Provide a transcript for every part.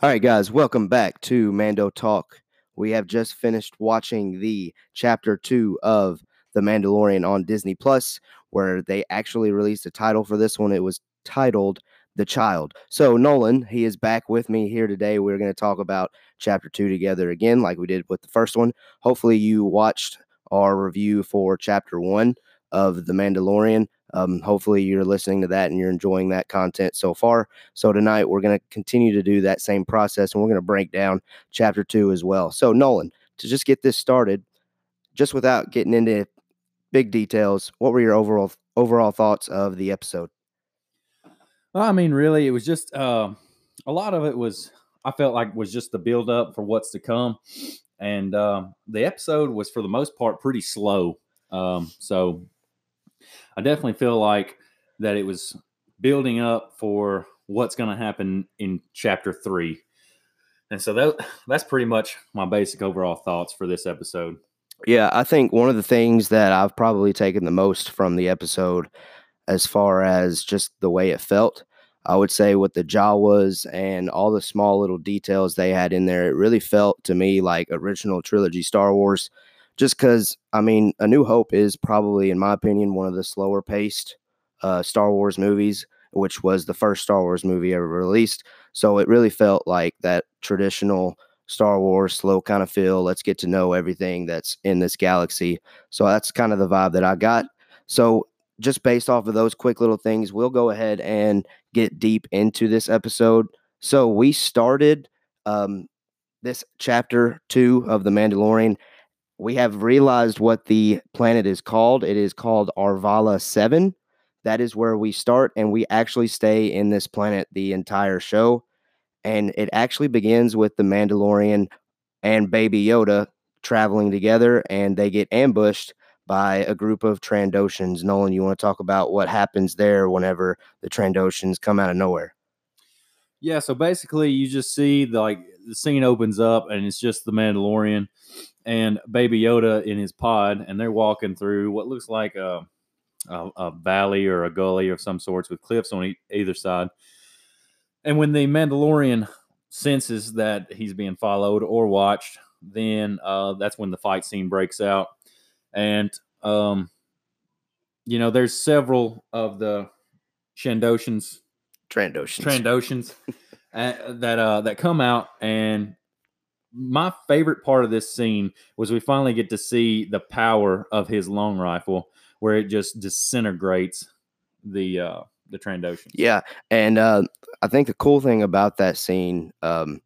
All right, guys, welcome back to Mando Talk. We have just finished watching the chapter two of The Mandalorian on Disney Plus, where they actually released a title for this one. It was titled The Child. So, Nolan, he is back with me here today. We're going to talk about chapter two together again, like we did with the first one. Hopefully, you watched our review for chapter one of The Mandalorian. Um, hopefully, you're listening to that and you're enjoying that content so far. So, tonight we're going to continue to do that same process and we're going to break down chapter two as well. So, Nolan, to just get this started, just without getting into big details, what were your overall overall thoughts of the episode? Well, I mean, really, it was just uh, a lot of it was I felt like was just the build up for what's to come, and uh, the episode was for the most part pretty slow. Um, so I definitely feel like that it was building up for what's going to happen in chapter three. And so that that's pretty much my basic overall thoughts for this episode. Yeah, I think one of the things that I've probably taken the most from the episode, as far as just the way it felt, I would say what the Jawas and all the small little details they had in there, it really felt to me like original trilogy Star Wars just because I mean, A New Hope is probably, in my opinion, one of the slower paced uh, Star Wars movies, which was the first Star Wars movie ever released. So it really felt like that traditional Star Wars slow kind of feel. Let's get to know everything that's in this galaxy. So that's kind of the vibe that I got. So just based off of those quick little things, we'll go ahead and get deep into this episode. So we started um, this chapter two of The Mandalorian we have realized what the planet is called. It is called Arvala 7. That is where we start, and we actually stay in this planet the entire show. And it actually begins with the Mandalorian and Baby Yoda traveling together, and they get ambushed by a group of Trandoshans. Nolan, you want to talk about what happens there whenever the Trandoshans come out of nowhere? Yeah, so basically, you just see the, like the scene opens up, and it's just the Mandalorian and Baby Yoda in his pod, and they're walking through what looks like a, a, a valley or a gully of some sorts with cliffs on e- either side. And when the Mandalorian senses that he's being followed or watched, then uh, that's when the fight scene breaks out. And, um, you know, there's several of the Shandoshans, Trandoshans, Trandoshans uh, that uh, that come out and my favorite part of this scene was we finally get to see the power of his long rifle, where it just disintegrates the uh, the Trandoshan. Yeah, and uh, I think the cool thing about that scene um,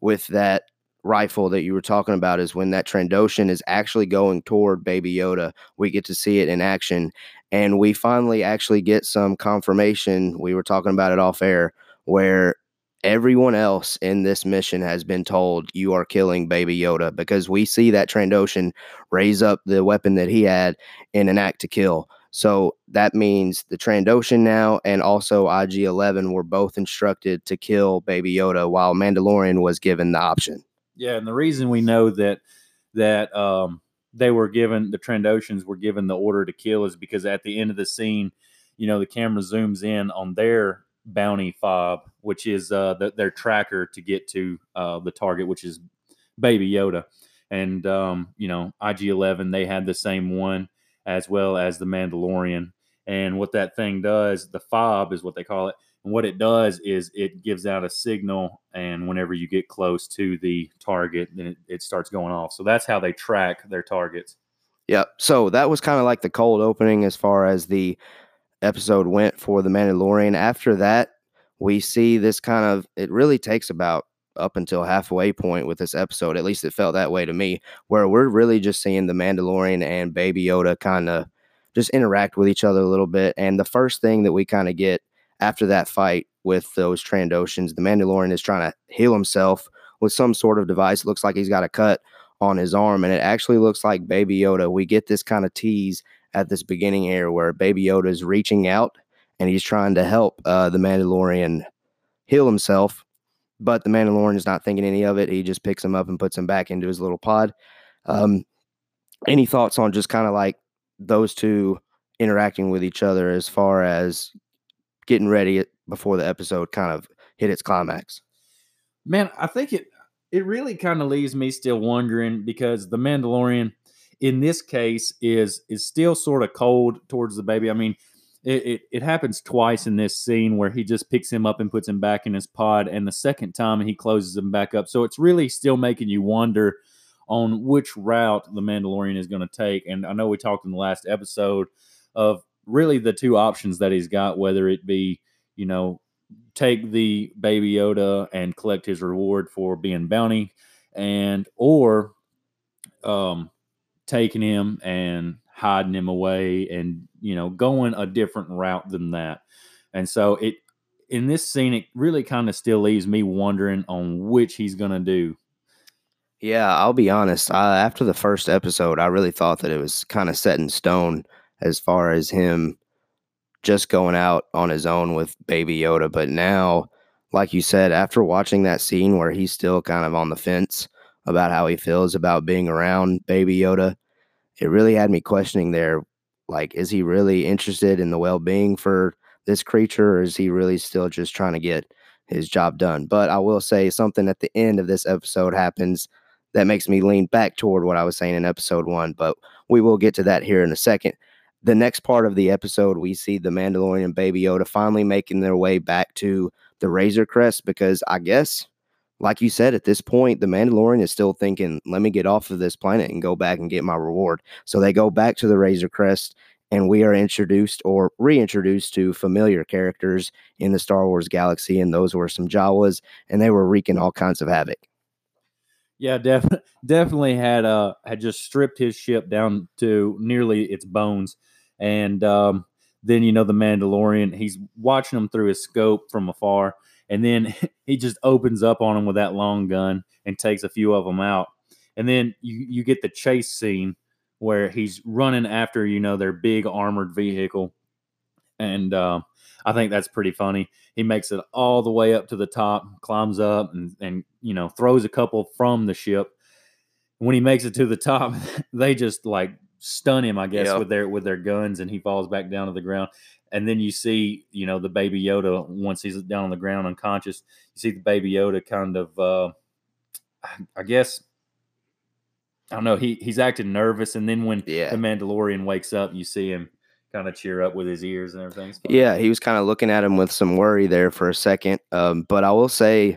with that rifle that you were talking about is when that Trandoshan is actually going toward Baby Yoda. We get to see it in action, and we finally actually get some confirmation. We were talking about it off air where everyone else in this mission has been told you are killing baby yoda because we see that trandoshan raise up the weapon that he had in an act to kill. So that means the trandoshan now and also ig-11 were both instructed to kill baby yoda while mandalorian was given the option. Yeah and the reason we know that that um they were given the trandoshans were given the order to kill is because at the end of the scene you know the camera zooms in on their bounty fob, which is uh, the, their tracker to get to uh, the target, which is Baby Yoda. And, um, you know, IG 11, they had the same one as well as the Mandalorian. And what that thing does, the fob is what they call it. And what it does is it gives out a signal. And whenever you get close to the target, then it, it starts going off. So that's how they track their targets. Yep. So that was kind of like the cold opening as far as the episode went for The Mandalorian. After that, we see this kind of, it really takes about up until halfway point with this episode. At least it felt that way to me, where we're really just seeing The Mandalorian and Baby Yoda kind of just interact with each other a little bit. And the first thing that we kind of get after that fight with those Trandoshans, the Mandalorian is trying to heal himself with some sort of device. It looks like he's got a cut on his arm, and it actually looks like Baby Yoda. We get this kind of tease at this beginning here where Baby Yoda is reaching out and he's trying to help uh, the Mandalorian heal himself. But the Mandalorian is not thinking any of it. He just picks him up and puts him back into his little pod. Um, any thoughts on just kind of like those two interacting with each other as far as getting ready before the episode kind of hit its climax? Man, I think it it really kind of leaves me still wondering because the Mandalorian in this case is is still sort of cold towards the baby. I mean, it, it, it happens twice in this scene where he just picks him up and puts him back in his pod, and the second time he closes him back up. So it's really still making you wonder on which route the Mandalorian is going to take. And I know we talked in the last episode of really the two options that he's got, whether it be, you know, take the baby Yoda and collect his reward for being bounty and or um taking him and hiding him away and you know going a different route than that. And so it in this scene it really kind of still leaves me wondering on which he's going to do. Yeah i'll be honest I, after the first episode i really thought that it was kind of set in stone as far as him just going out on his own with baby yoda but now like you said after watching that scene where he's still kind of on the fence about how he feels about being around baby yoda. It really had me questioning there like is he really interested in the well-being for this creature or is he really still just trying to get his job done? But i will say something at the end of this episode happens that makes me lean back toward what i was saying in episode one but we will get to that here in a second. The next part of the episode we see the mandalorian and baby yoda finally making their way back to the razor crest because i guess like you said, at this point, the Mandalorian is still thinking, let me get off of this planet and go back and get my reward. So they go back to the Razor Crest, and we are introduced or reintroduced to familiar characters in the Star Wars galaxy. And those were some Jawas, and they were wreaking all kinds of havoc. Yeah, definitely, definitely had uh had just stripped his ship down to nearly its bones, and um, then you know the Mandalorian, he's watching them through his scope from afar, and then he just opens up on them with that long gun and takes a few of them out. And then you you get the chase scene where he's running after you know their big armored vehicle, and uh, I think that's pretty funny. He makes it all the way up to the top, climbs up, and and you know throws a couple from the ship. When he makes it to the top, they just like stun him, I guess, yep. with their with their guns, and he falls back down to the ground and then you see you know the baby yoda once he's down on the ground unconscious you see the baby yoda kind of uh i guess i don't know he he's acting nervous and then when yeah. the mandalorian wakes up you see him kind of cheer up with his ears and everything yeah he was kind of looking at him with some worry there for a second um, but i will say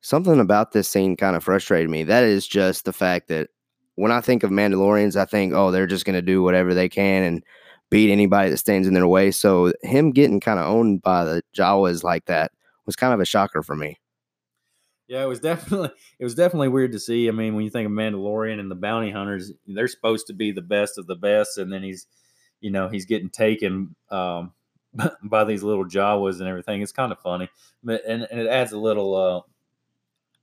something about this scene kind of frustrated me that is just the fact that when i think of mandalorians i think oh they're just going to do whatever they can and beat anybody that stands in their way. So him getting kind of owned by the Jawas like that was kind of a shocker for me. Yeah, it was definitely it was definitely weird to see. I mean, when you think of Mandalorian and the bounty hunters, they're supposed to be the best of the best, and then he's, you know, he's getting taken um, by these little Jawas and everything. It's kind of funny, but and, and it adds a little. Uh,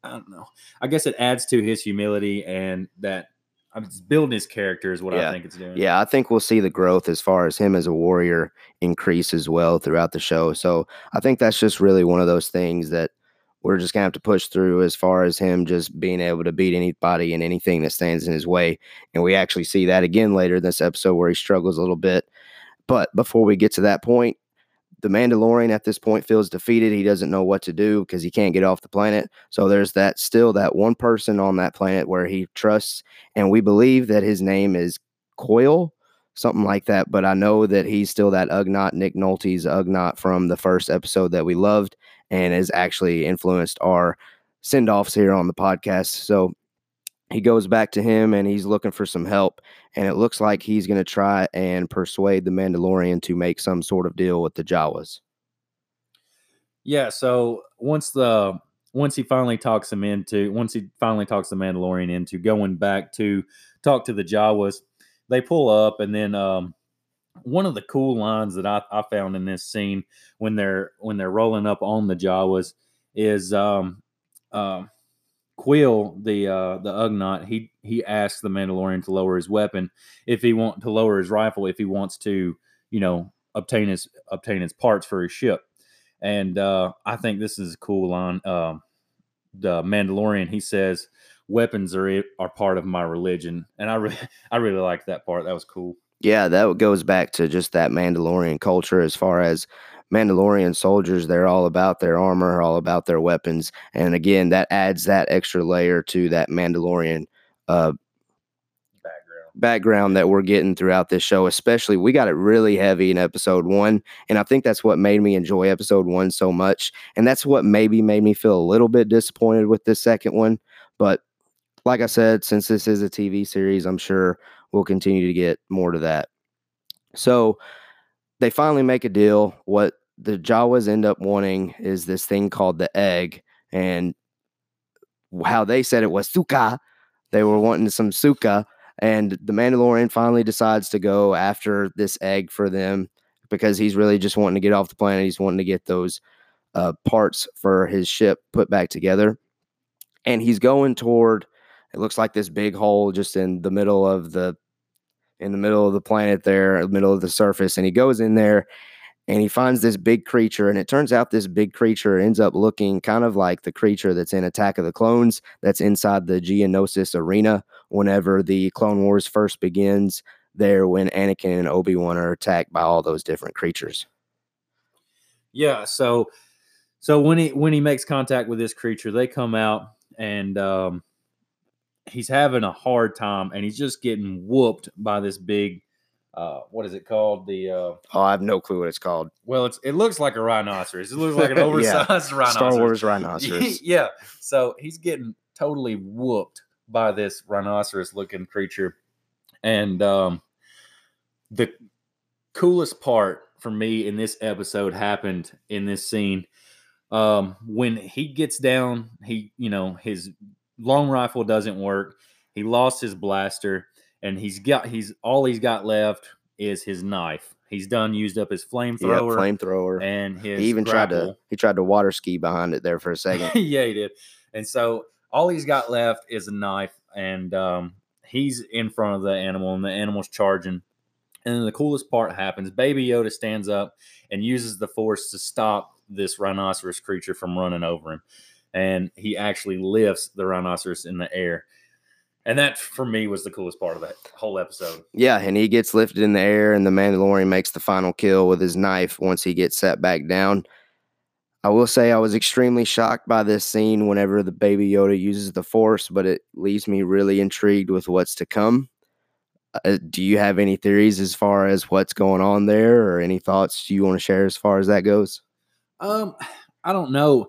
I don't know. I guess it adds to his humility and that I'm just building his character is what yeah. I think it's doing. Yeah, I think we'll see the growth as far as him as a warrior increase as well throughout the show. So I think that's just really one of those things that we're just gonna have to push through as far as him just being able to beat anybody and anything that stands in his way. And we actually see that again later in this episode where he struggles a little bit. But before we get to that point, the Mandalorian at this point feels defeated. He doesn't know what to do because he can't get off the planet. So there's that still that one person on that planet where he trusts, and we believe that his name is Coil, something like that. But I know that he's still that Ugnaught, Nick Nolte's Ugnaught from the first episode that we loved, and has actually influenced our send offs here on the podcast. So he goes back to him and he's looking for some help. And it looks like he's going to try and persuade the Mandalorian to make some sort of deal with the Jawas. Yeah. So once the once he finally talks him into once he finally talks the Mandalorian into going back to talk to the Jawas, they pull up and then um, one of the cool lines that I, I found in this scene when they're when they're rolling up on the Jawas is um, um Kuiil, the uh, the Ugnaught, he he asks the Mandalorian to lower his weapon if he want to lower his rifle if he wants to, you know, obtain his obtain his parts for his ship. And uh, I think this is a cool line. Uh, the Mandalorian he says, "Weapons are are part of my religion," and I really I really like that part. That was cool. Yeah, that goes back to just that Mandalorian culture as far as Mandalorian soldiers, they're all about their armor, all about their weapons. And again, that adds that extra layer to that Mandalorian uh, Background. background that we're getting throughout this show. Especially, we got it really heavy in episode one. And I think that's what made me enjoy episode one so much. And that's what maybe made me feel a little bit disappointed with this second one. But like I said, since this is a TV series, I'm sure we'll continue to get more to that. So they finally make a deal. What the Jawas end up wanting is this thing called the egg. And how they said it was suka. They were wanting some suka. And the Mandalorian finally decides to go after this egg for them because he's really just wanting to get off the planet. He's wanting to get those uh, parts for his ship put back together. And he's going toward, it looks like this big hole just in the middle of the in the middle of the planet there, middle of the surface, and he goes in there and he finds this big creature. And it turns out this big creature ends up looking kind of like the creature that's in Attack of the Clones, that's inside the Geonosis arena whenever the Clone Wars first begins, there when Anakin and Obi Wan are attacked by all those different creatures. Yeah, so so when he when he makes contact with this creature, they come out and um he's having a hard time and he's just getting whooped by this big uh what is it called? The uh Oh, I have no clue what it's called. well it's it looks like a rhinoceros. It looks like an Yeah. oversized rhinoceros. Star Wars rhinoceros. yeah. So he's getting totally whooped by this rhinoceros looking creature. And um the coolest part for me in this episode happened in this scene. Um when he gets down, he you know, his long rifle doesn't work. He lost his blaster and he's got he's all he's got left is his knife. He's done used up his Yeah, flamethrower flamethrower. and his he even tried to he tried to water ski behind it there for a second. yeah, he did. And so all he's got left is a knife, and um, he's in front of the animal, and the animal's charging. And then the coolest part happens. Baby Yoda stands up and uses the force to stop this rhinoceros creature from running over him. And he actually lifts the rhinoceros in the air. And that, for me, was the coolest part of that whole episode. Yeah, and he gets lifted in the air, and the Mandalorian makes the final kill with his knife once he gets set back down. I will say I was extremely shocked by this scene whenever the baby Yoda uses the Force, but it leaves me really intrigued with what's to come. Uh, do you have any theories as far as what's going on there, or any thoughts you want to share as far as that goes? Um, I don't know.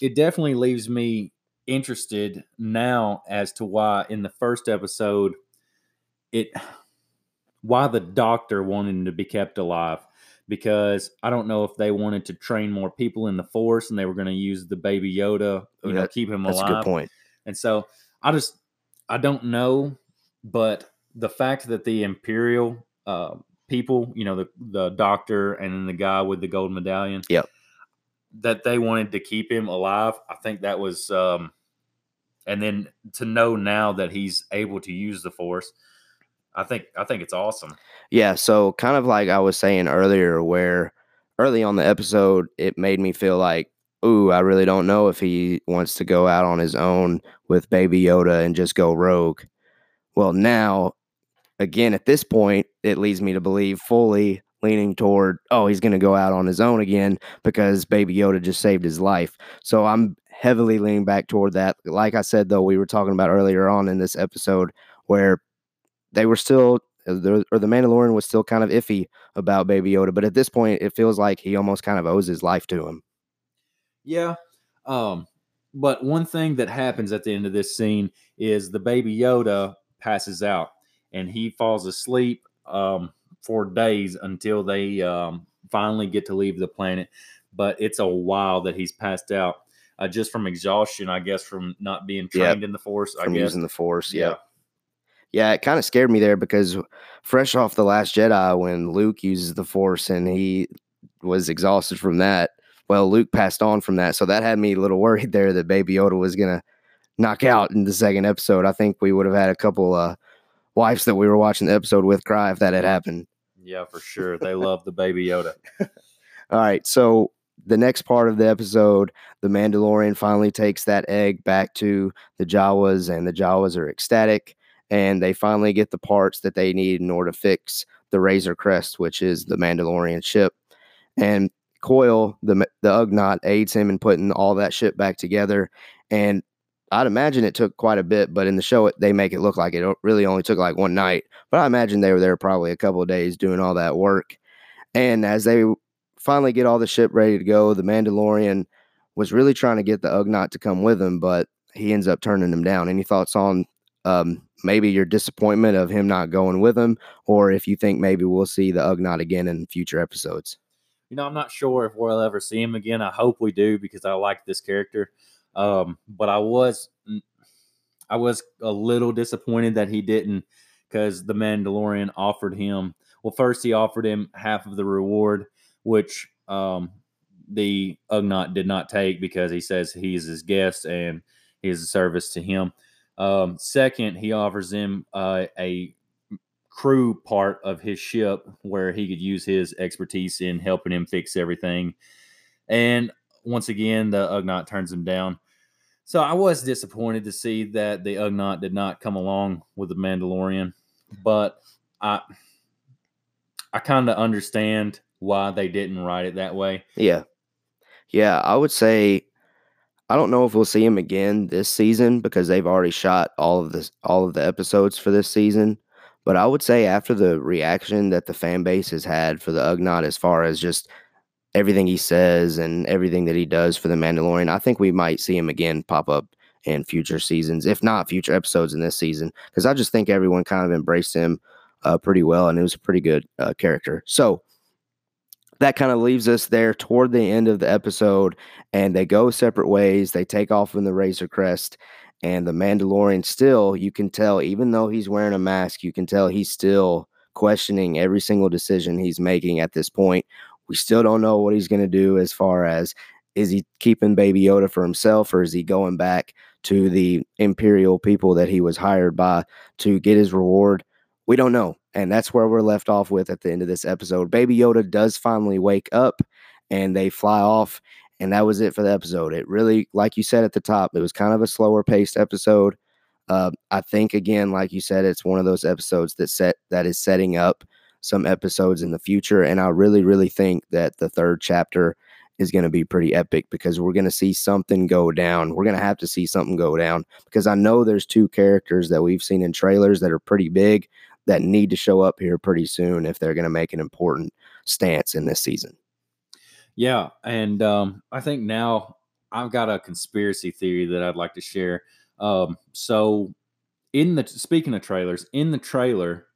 It it definitely leaves me interested now as to why in the first episode it why the doctor wanted him to be kept alive because I don't know if they wanted to train more people in the force and they were going to use the baby Yoda, you know, keep him That's a good point. And so I just I don't know, but the fact that the Imperial uh, people, you know, the the doctor and then the guy with the gold medallion, Yep. That they wanted to keep him alive. I think that was, um, and then to know now that he's able to use the Force, I think I think it's awesome. Yeah, so kind of like I was saying earlier, where early on the episode, it made me feel like, ooh, I really don't know if he wants to go out on his own with Baby Yoda and just go rogue. Well, now, again, at this point, it leads me to believe fully leaning toward, oh, he's going to go out on his own again because Baby Yoda just saved his life. So I'm heavily leaning back toward that. Like I said, though, we were talking about earlier on in this episode where they were still uh, or the Mandalorian was still kind of iffy about Baby Yoda, but at this point, it feels like he almost kind of owes his life to him. Yeah. Um, but one thing that happens at the end of this scene is the baby Yoda passes out and he falls asleep um, for days until they um, finally get to leave the planet. But it's a while that he's passed out uh, just from exhaustion, I guess, from not being Yep. trained in the Force. I from guess. using the Force. yeah. Yeah, yeah, it kind of scared me there because fresh off the Last Jedi, when Luke uses the Force and he was exhausted from that, well, Luke passed on from that, so that had me a little worried there that Baby Yoda was gonna knock out in the second episode. I think we would have had a couple uh, wives that we were watching the episode with cry if that had happened. Yeah, for sure. They love the baby Yoda. All right, so the next part of the episode, the Mandalorian finally takes that egg back to the Jawas, and the Jawas are ecstatic. and they finally get the parts that they need in order to fix the Razor Crest, which is the Mandalorian ship. And Coil, the the Ugnaught, aids him in putting all that shit back together. And I'd imagine it took quite a bit, but in the show, they make it look like it really only took like one night. But I imagine they were there probably a couple of days doing all that work. And as they finally get all the ship ready to go, the Mandalorian was really trying to get the Ugnaught to come with him, but he ends up turning him down. Any thoughts on um, maybe your disappointment of him not going with him, or if you think maybe we'll see the Ugnaught again in future episodes? You know, I'm not sure if we'll ever see him again. I hope we do because I like this character. Um, but I was I was a little disappointed that he didn't because the Mandalorian offered him well first he offered him half of the reward, which um, the Ugnaught did not take because he says he's his guest and he is a service to him. Um, second, he offers him uh, a crew part of his ship where he could use his expertise in helping him fix everything. And once again, the Ugnaught turns him down. So I was disappointed to see that the Ugnaught did not come along with the Mandalorian, but I I kind of understand why they didn't write it that way. Yeah. Yeah, I would say I don't know if we'll see him again this season because they've already shot all of this all of the episodes for this season. But I would say after the reaction that the fan base has had for the Ugnaught as far as just everything he says and everything that he does for the Mandalorian, I think we might see him again pop up in future seasons, if not future episodes in this season, because I just think everyone kind of embraced him uh, pretty well, and it was a pretty good uh, character. So that kind of leaves us there toward the end of the episode, and they go separate ways. They take off in the Razor Crest, and the Mandalorian still, you can tell, even though he's wearing a mask, you can tell he's still questioning every single decision he's making at this point. We still don't know what he's going to do as far as is he keeping Baby Yoda for himself or is he going back to the Imperial people that he was hired by to get his reward? We don't know. And that's where we're left off with at the end of this episode. Baby Yoda does finally wake up and they fly off. And that was it for the episode. It really, like you said at the top, it was kind of a slower paced episode. Uh, I think again, like you said, it's one of those episodes that set that is setting up some episodes in the future. And I really, really think that the third chapter is going to be pretty epic because we're going to see something go down. We're going to have to see something go down because I know there's two characters that we've seen in trailers that are pretty big that need to show up here pretty soon if they're going to make an important stance in this season. Yeah. And um, I think now I've got a conspiracy theory that I'd like to share. Um, so, in the speaking of trailers, in the trailer,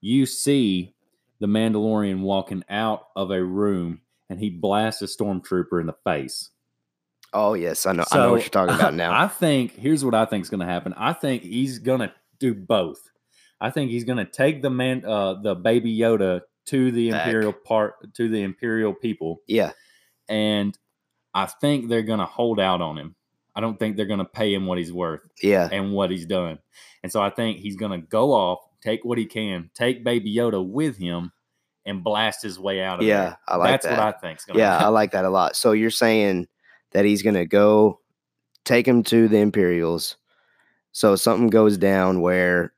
you see the Mandalorian walking out of a room and he blasts a stormtrooper in the face. Oh yes, I know. So, I know what you're talking about now. I think here's what I think is going to happen. I think he's going to do both. I think he's going to take the man, uh, the baby Yoda to the Back. imperial part to the imperial people. Yeah, and I think they're going to hold out on him. I don't think they're going to pay him what he's worth. Yeah, and what he's done. And so I think he's going to go off, take what he can, take Baby Yoda with him, and blast his way out of yeah, there. I like That's that. what I think. Yeah, happen. I like that a lot. So you're saying that he's going to go take him to the Imperials. So something goes down where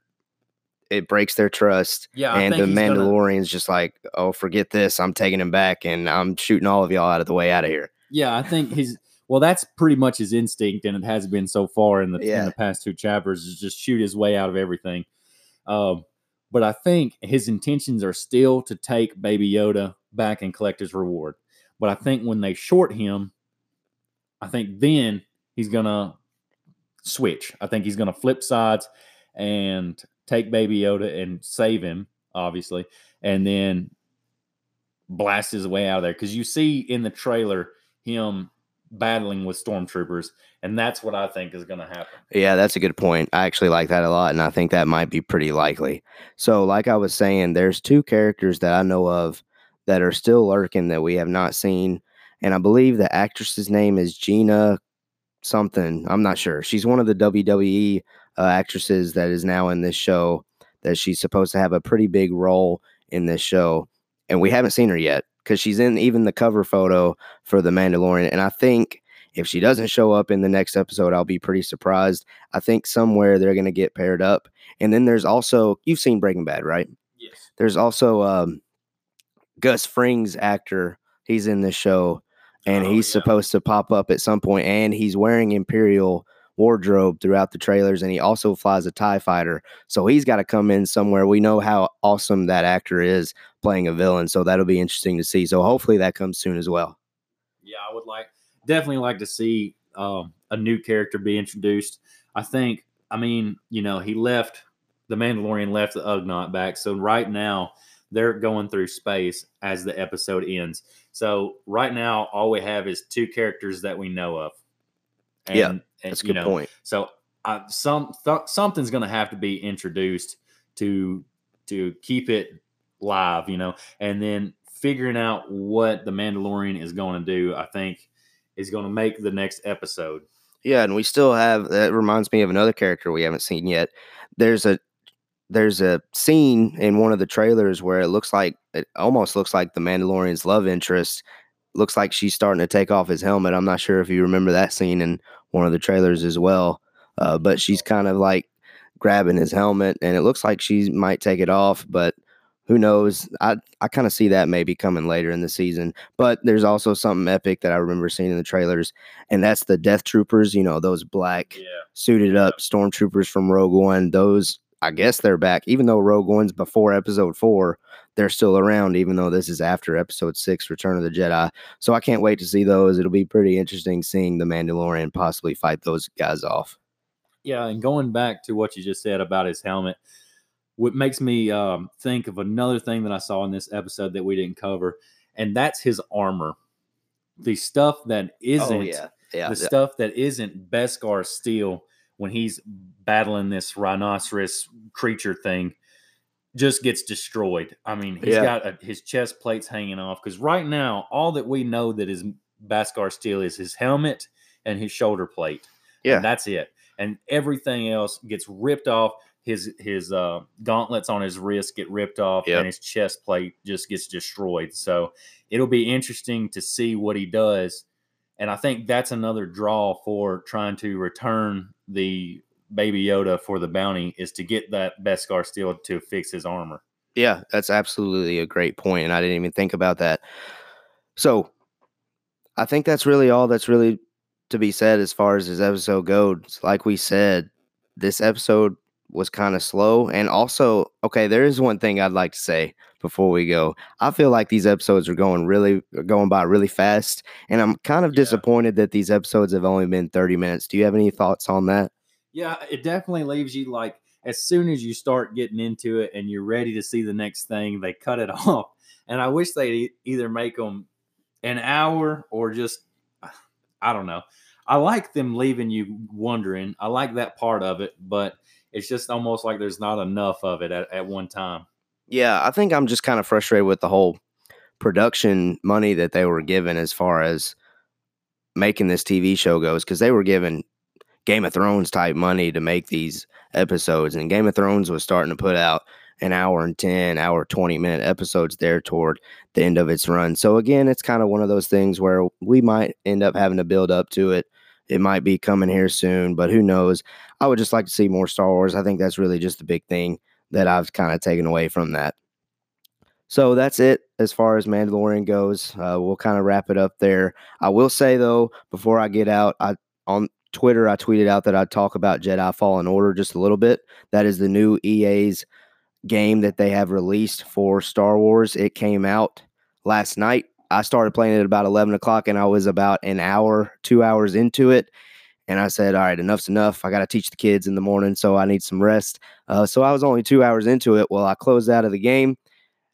it breaks their trust. Yeah, and the Mandalorian's gonna... just like, oh, forget this. I'm taking him back, and I'm shooting all of y'all out of the way out of here. Yeah, I think he's well. That's pretty much his instinct, and it has been so far in the yeah. in the past two chapters. Is just shoot his way out of everything. Um, but I think his intentions are still to take Baby Yoda back and collect his reward. But I think when they short him, I think then he's gonna switch. I think he's gonna flip sides and take Baby Yoda and save him, obviously, and then blast his way out of there. Because you see in the trailer him battling with stormtroopers, and that's what I think is going to happen. Yeah, that's a good point. I actually like that a lot, and I think that might be pretty likely. So, like I was saying, there's two characters that I know of that are still lurking that we have not seen, and I believe the actress's name is Gina something. I'm not sure. She's one of the WWE uh, actresses that is now in this show. That she's supposed to have a pretty big role in this show, and we haven't seen her yet because she's in even the cover photo for the Mandalorian. And I think If she doesn't show up in the next episode, I'll be pretty surprised. I think somewhere they're going to get paired up. And then there's also, you've seen Breaking Bad, right? Yes. There's also um, Gus Fring's actor. He's in the show and Oh, he's yeah. supposed to pop up at some point and he's wearing Imperial wardrobe throughout the trailers and he also flies a TIE fighter. So he's got to come in somewhere. We know how awesome that actor is playing a villain. So that'll be interesting to see. So hopefully that comes soon as well. Yeah, I would like definitely like to see um, a new character be introduced. I think, I mean, you know, he left the Mandalorian left the Ugnaught back, so right now they're going through space as the episode ends. So right now, all we have is two characters that we know of. And, Yeah, and, That's a good know, point. So uh, some th- something's going to have to be introduced to to keep it live, you know, and then figuring out what the Mandalorian is going to do. I think is going to make the next episode. Yeah, and we still have that reminds me of another character we haven't seen yet. There's a there's a scene in one of the trailers where it looks like it almost looks like the Mandalorian's love interest looks like she's starting to take off his helmet. I'm not sure if you remember that scene in one of the trailers as well. Uh, but she's kind of like grabbing his helmet and it looks like she might take it off, but who knows? I, I kind of see that maybe coming later in the season. But there's also something epic that I remember seeing in the trailers, and that's the Death Troopers, you know, those black Yeah, suited up stormtroopers from Rogue One. Those, I guess they're back. Even though Rogue One's before episode four, they're still around, even though this is after episode six, Return of the Jedi. So I can't wait to see those. It'll be pretty interesting seeing the Mandalorian possibly fight those guys off. yeah. And going back to what you just said about his helmet, what makes me um, think of another thing that I saw in this episode that we didn't cover, and that's his armor. The stuff that isn't oh, yeah. Yeah. the stuff that isn't Beskar steel when he's battling this rhinoceros creature thing just gets destroyed. I mean, he's Yeah. got a, his chest plates hanging off because right now all that we know that is Beskar steel is his helmet and his shoulder plate. Yeah. and that's it. And everything else gets ripped off. His his uh, gauntlets on his wrist get ripped off, Yep. and his chest plate just gets destroyed. So it'll be interesting to see what he does. And I think that's another draw for trying to return the baby Yoda for the bounty is to get that Beskar steel to fix his armor. Yeah, that's absolutely a great point, and I didn't even think about that. So, I think that's really all that's really to be said as far as this episode goes. Like we said, this episode was kind of slow, and also, okay, there is one thing I'd like to say before we go. I feel like these episodes are going really going by really fast, and I'm kind of Yeah. disappointed that these episodes have only been 30 minutes. Do you have any thoughts on that? Yeah, it definitely leaves you like as soon as you start getting into it and you're ready to see the next thing, they cut it off. And I wish they'd e- either make them an hour or just I don't know. I like them leaving you wondering. I like that part of it, but it's just almost like there's not enough of it at, at one time. Yeah, I think I'm just kind of frustrated with the whole production money that they were given as far as making this TV show goes because they were given Game of Thrones type money to make these episodes, and Game of Thrones was starting to put out an hour and 10, hour 20 minute episodes there toward the end of its run. So, again, it's kind of one of those things where we might end up having to build up to it. It might be coming here soon, but who knows? I would just like to see more Star Wars. I think that's really just the big thing that I've kind of taken away from that. So that's it as far as Mandalorian goes. Uh, we'll kind of wrap it up there. I will say though, before I get out, I on Twitter I tweeted out that I'd talk about Jedi Fallen Order just a little bit. That is the new EA's game that they have released for Star Wars. It came out last night. I started playing it at about eleven o'clock, and I was about an hour, two hours into it. And I said, "All right, enough's enough. I got to teach the kids in the morning, so I need some rest." Uh, so I was only two hours into it. Well, I closed out of the game.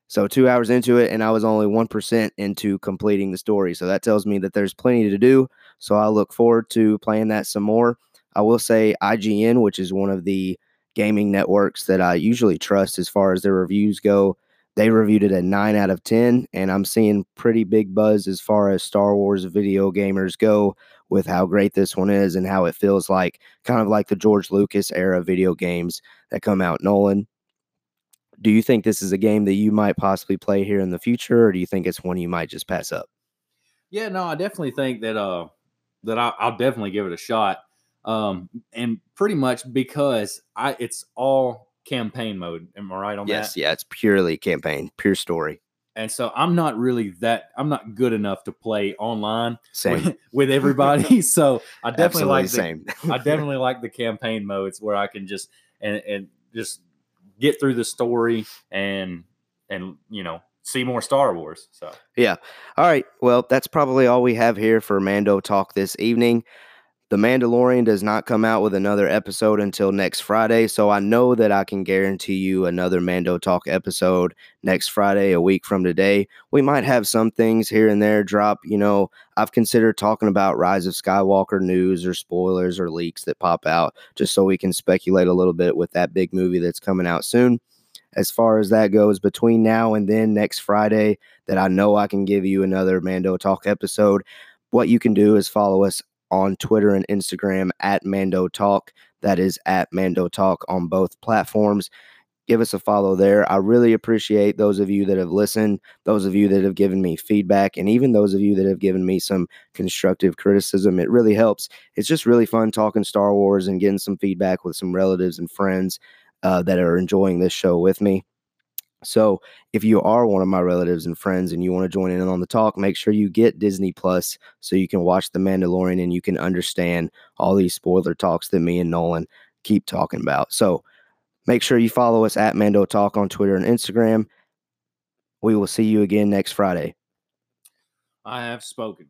So two hours into it, and I was only one percent into completing the story. So that tells me that there's plenty to do. So I look forward to playing that some more. I will say IGN, which is one of the gaming networks that I usually trust as far as their reviews go, they reviewed it a nine out of ten, and I'm seeing pretty big buzz as far as Star Wars video gamers go with how great this one is and how it feels like kind of like the George Lucas era video games that come out. Nolan, do you think this is a game that you might possibly play here in the future, or do you think it's one you might just pass up? Yeah, no, I definitely think that uh that I, will definitely give it a shot. Um, and pretty much because I it's all campaign mode. Am I right on yes, that? Yes, yeah, it's purely campaign, pure story. And so I'm not really that I'm not good enough to play online Same. with, with everybody. so I definitely Absolutely like the, same. I definitely like the campaign modes where I can just and and just get through the story and and you know see more Star Wars. So Yeah. All right. Well, that's probably all we have here for Mando Talk this evening. The Mandalorian does not come out with another episode until next Friday, so I know that I can guarantee you another Mando Talk episode next Friday, a week from today. We might have some things here and there drop. You know, I've considered talking about Rise of Skywalker news or spoilers or leaks that pop out just so we can speculate a little bit with that big movie that's coming out soon. As far as that goes, between now and then, next Friday, that I know I can give you another Mando Talk episode. What you can do is follow us on Twitter and Instagram at Mando Talk. That is at Mando Talk on both platforms. Give us a follow there. I really appreciate those of you that have listened, those of you that have given me feedback, and even those of you that have given me some constructive criticism. It really helps. It's just really fun talking Star Wars and getting some feedback with some relatives and friends uh, that are enjoying this show with me. So, if you are one of my relatives and friends and you want to join in on the talk, make sure you get Disney Plus so you can watch The Mandalorian and you can understand all these spoiler talks that me and Nolan keep talking about. So, make sure you follow us at Mando Talk on Twitter and Instagram. We will see you again next Friday. I have spoken.